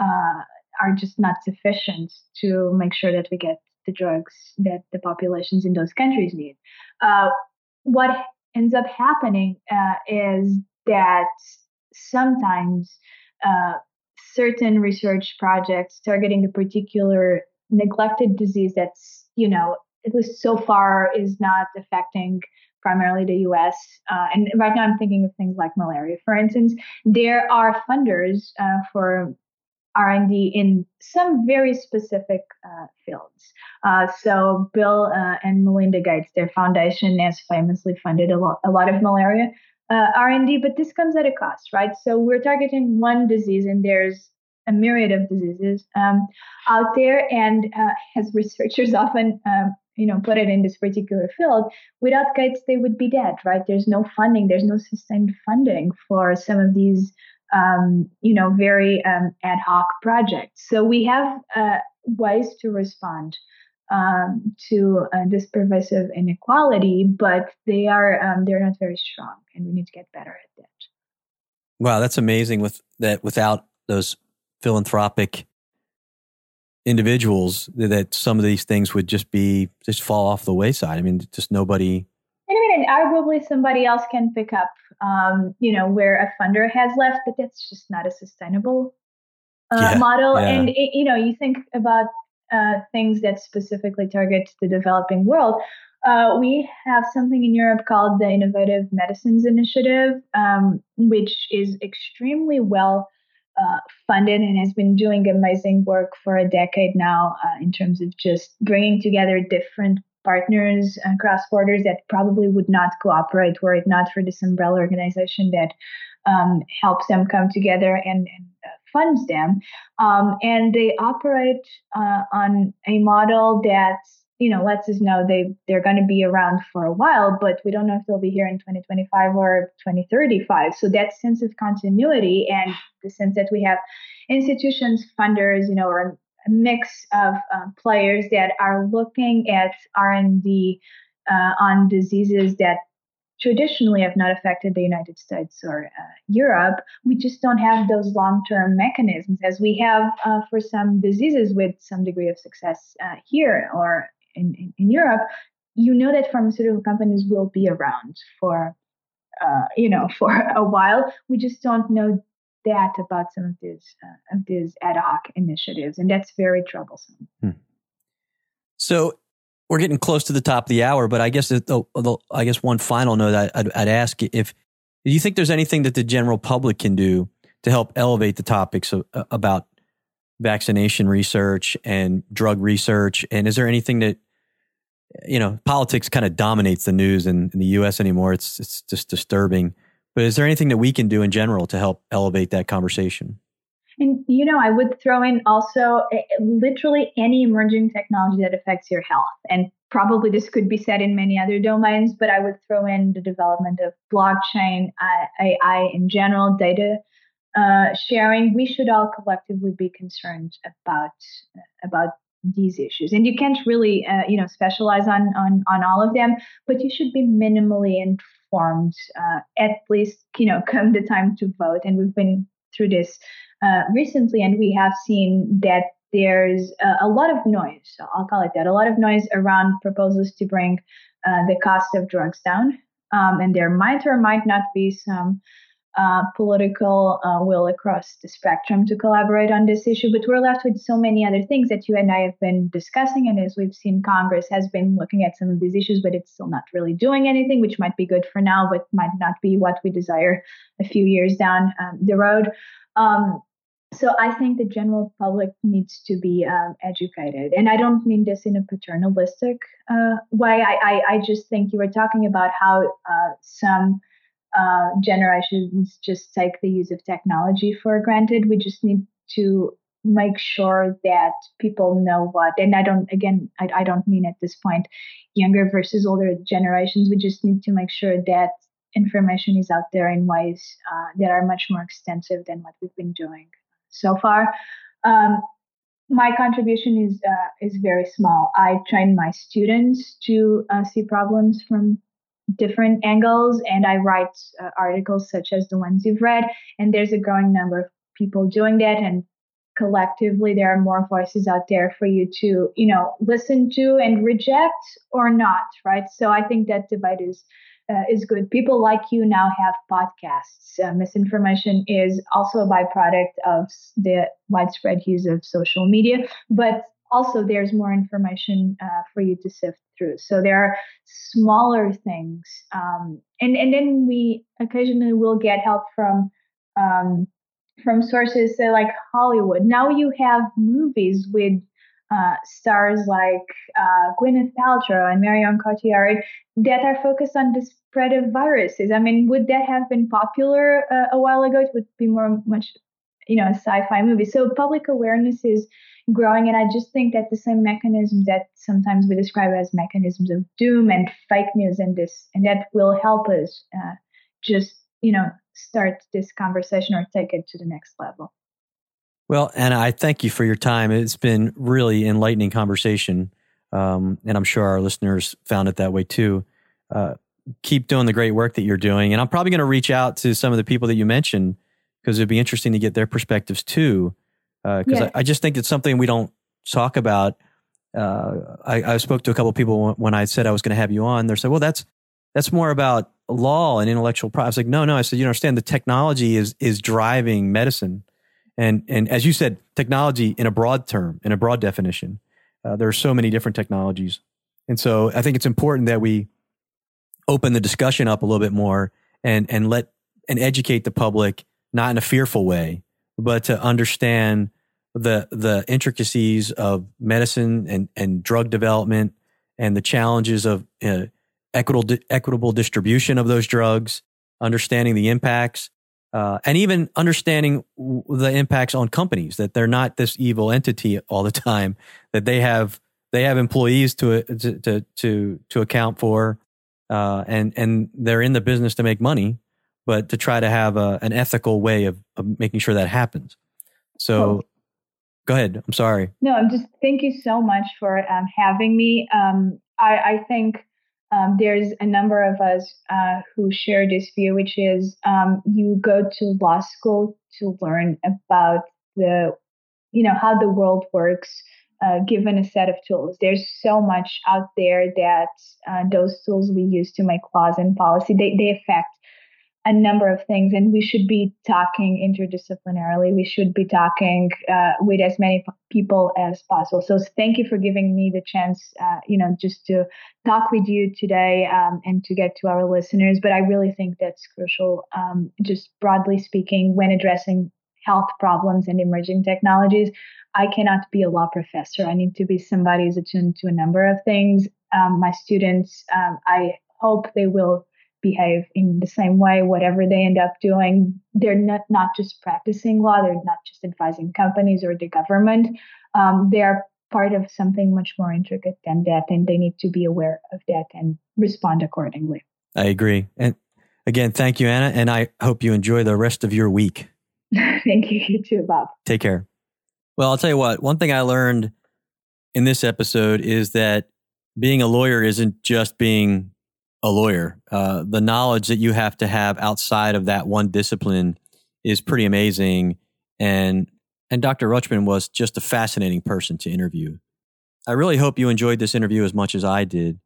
Uh, are just not sufficient to make sure that we get the drugs that the populations in those countries need. Uh, what ends up happening uh, is that sometimes uh, certain research projects targeting a particular neglected disease that's, you know, at least so far is not affecting primarily the US. Uh, and right now I'm thinking of things like malaria, for instance. There are funders uh, for R&D in some very specific uh, fields. Uh, so Bill uh, and Melinda Gates, their foundation has famously funded a lot, a lot of malaria uh, R&D, but this comes at a cost, right? So we're targeting one disease, and there's a myriad of diseases um, out there. And uh, as researchers often um, you know put it in this particular field without Gates they would be dead right there's no funding there's no sustained funding for some of these um, you know, very um, ad hoc projects. So we have uh, ways to respond um, to uh, this pervasive inequality, but they are um, they're not very strong, and we need to get better at that. Wow, that's amazing. With that, without those philanthropic individuals, that some of these things would just be just fall off the wayside. I mean, just nobody arguably somebody else can pick up, um, you know, where a funder has left, but that's just not a sustainable uh, yeah, model. Yeah. And it, you know, you think about uh, things that specifically target the developing world. Uh, we have something in Europe called the Innovative Medicines Initiative, um, which is extremely well uh, funded and has been doing amazing work for a decade now uh, in terms of just bringing together different partners across borders that probably would not cooperate were it not for this umbrella organization that um, helps them come together and, and uh, funds them. Um, and they operate uh, on a model that you know lets us know they they're going to be around for a while, but we don't know if they'll be here in 2025 or 2035. So that sense of continuity and the sense that we have institutions, funders, you know, or mix of uh, players that are looking at R&D uh, on diseases that traditionally have not affected the United States or uh, Europe. We just don't have those long-term mechanisms as we have uh, for some diseases with some degree of success uh, here or in, in, in, Europe. You know that pharmaceutical companies will be around for, uh, you know, for a while. We just don't know that about some of these uh, of these ad hoc initiatives, and that's very troublesome. Hmm. So we're getting close to the top of the hour, but I guess the, the, I guess one final note I'd, I'd ask if do you think there's anything that the general public can do to help elevate the topics of, about vaccination research and drug research? And is there anything that you know politics kind of dominates the news in, in the U.S. anymore? It's it's just disturbing. But is there anything that we can do in general to help elevate that conversation? And you know, I would throw in also uh, literally any emerging technology that affects your health. And probably this could be said in many other domains, but I would throw in the development of blockchain, AI in general, data uh, sharing. We should all collectively be concerned about about these issues and you can't really uh, you know specialize on, on on all of them but you should be minimally informed uh, at least you know come the time to vote and we've been through this uh, recently, and we have seen that there's a, a, lot of noise. I'll call it that. A lot of noise around proposals to bring uh, the cost of drugs down, um, and there might or might not be some. Uh, political uh, will across the spectrum to collaborate on this issue, but we're left with so many other things that you and I have been discussing. And as we've seen, Congress has been looking at some of these issues, but it's still not really doing anything, which might be good for now, but might not be what we desire a few years down um, the road. Um, so I think the general public needs to be um, educated, and I don't mean this in a paternalistic uh, way. I, I, I just think you were talking about how uh, some uh, generations just take the use of technology for granted. We just need to make sure that people know what and i don't again I, I don't mean at this point younger versus older generations we just need to make sure that information is out there in ways uh, that are much more extensive than what we've been doing so far. Um, my contribution is uh, is very small. I train my students to uh, see problems from different angles, and I write uh, articles such as the ones you've read. And there's a growing number of people doing that, and collectively there are more voices out there for you to you know listen to and reject or not. Right. So I think that divide is uh, is good. People like you now have podcasts. Uh, misinformation is also a byproduct of the widespread use of social media, but also there's more information uh, for you to sift through. So there are smaller things, um, and and then we occasionally will get help from. Um, from sources like Hollywood. Now you have movies with uh, stars like uh, Gwyneth Paltrow and Marion Cotillard that are focused on the spread of viruses. I mean, would that have been popular uh, a while ago? It would be more much, you know, a sci-fi movie. So public awareness is growing, and I just think that the same mechanisms that sometimes we describe as mechanisms of doom and fake news and this and that will help us uh, just you know start this conversation or take it to the next level. Well, Anna, I thank you for your time. It's been really enlightening conversation, um, and I'm sure our listeners found it that way too. Uh, keep doing the great work that you're doing, and I'm probably going to reach out to some of the people that you mentioned because it'd be interesting to get their perspectives too. Because uh, I, I, just think it's something we don't talk about. Uh, I, I, spoke to a couple of people when I said I was going to have you on. They said, "Well, that's that's more about law and intellectual property." I was like, "No, no." I said, "You understand the technology is is driving medicine." And and as you said, technology in a broad term, in a broad definition, uh, there are so many different technologies, and so I think it's important that we open the discussion up a little bit more and and let and educate the public not in a fearful way, but to understand the the intricacies of medicine and and drug development and the challenges of uh, equitable equitable distribution of those drugs, understanding the impacts uh, and even understanding the impacts on companies that they're not this evil entity all the time that they have they have employees to to to to account for uh, and and they're in the business to make money but to try to have a, an ethical way of, of making sure that happens so oh. go ahead i'm sorry no i'm just thank you so much for um, having me um, I, I think um, there's a number of us uh, who share this view, which is um, you go to law school to learn about the, you know, how the world works, uh, given a set of tools. There's so much out there that uh, those tools we use to make laws and policy they they affect a number of things, and we should be talking interdisciplinarily. We should be talking uh, with as many people as possible. So thank you for giving me the chance, uh, you know, just to talk with you today um, and to get to our listeners. But I really think that's crucial, um, just broadly speaking, when addressing health problems and emerging technologies. I cannot be a law professor. I need to be somebody who's attuned to a number of things. Um, my students, um, I hope they will behave in the same way, whatever they end up doing. They're not, not just practicing law, they're not just advising companies or the government. Um, they're part of something much more intricate than that, and they need to be aware of that and respond accordingly. I agree. And again, thank you, Anna, and I hope you enjoy the rest of your week. thank you, you too, Bob. Take care. Well, I'll tell you what, one thing I learned in this episode is that being a lawyer isn't just being a lawyer. Uh, the knowledge that you have to have outside of that one discipline is pretty amazing. And and Dr. Rutschman was just a fascinating person to interview. I really hope you enjoyed this interview as much as I did.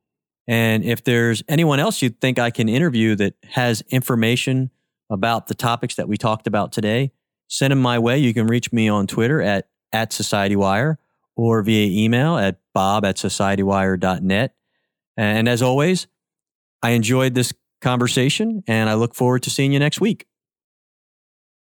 And if there's anyone else you think I can interview that has information about the topics that we talked about today, send them my way. You can reach me on Twitter at, at SocietyWire or via email at bob at societywire.net. And as always, I enjoyed this conversation and I look forward to seeing you next week.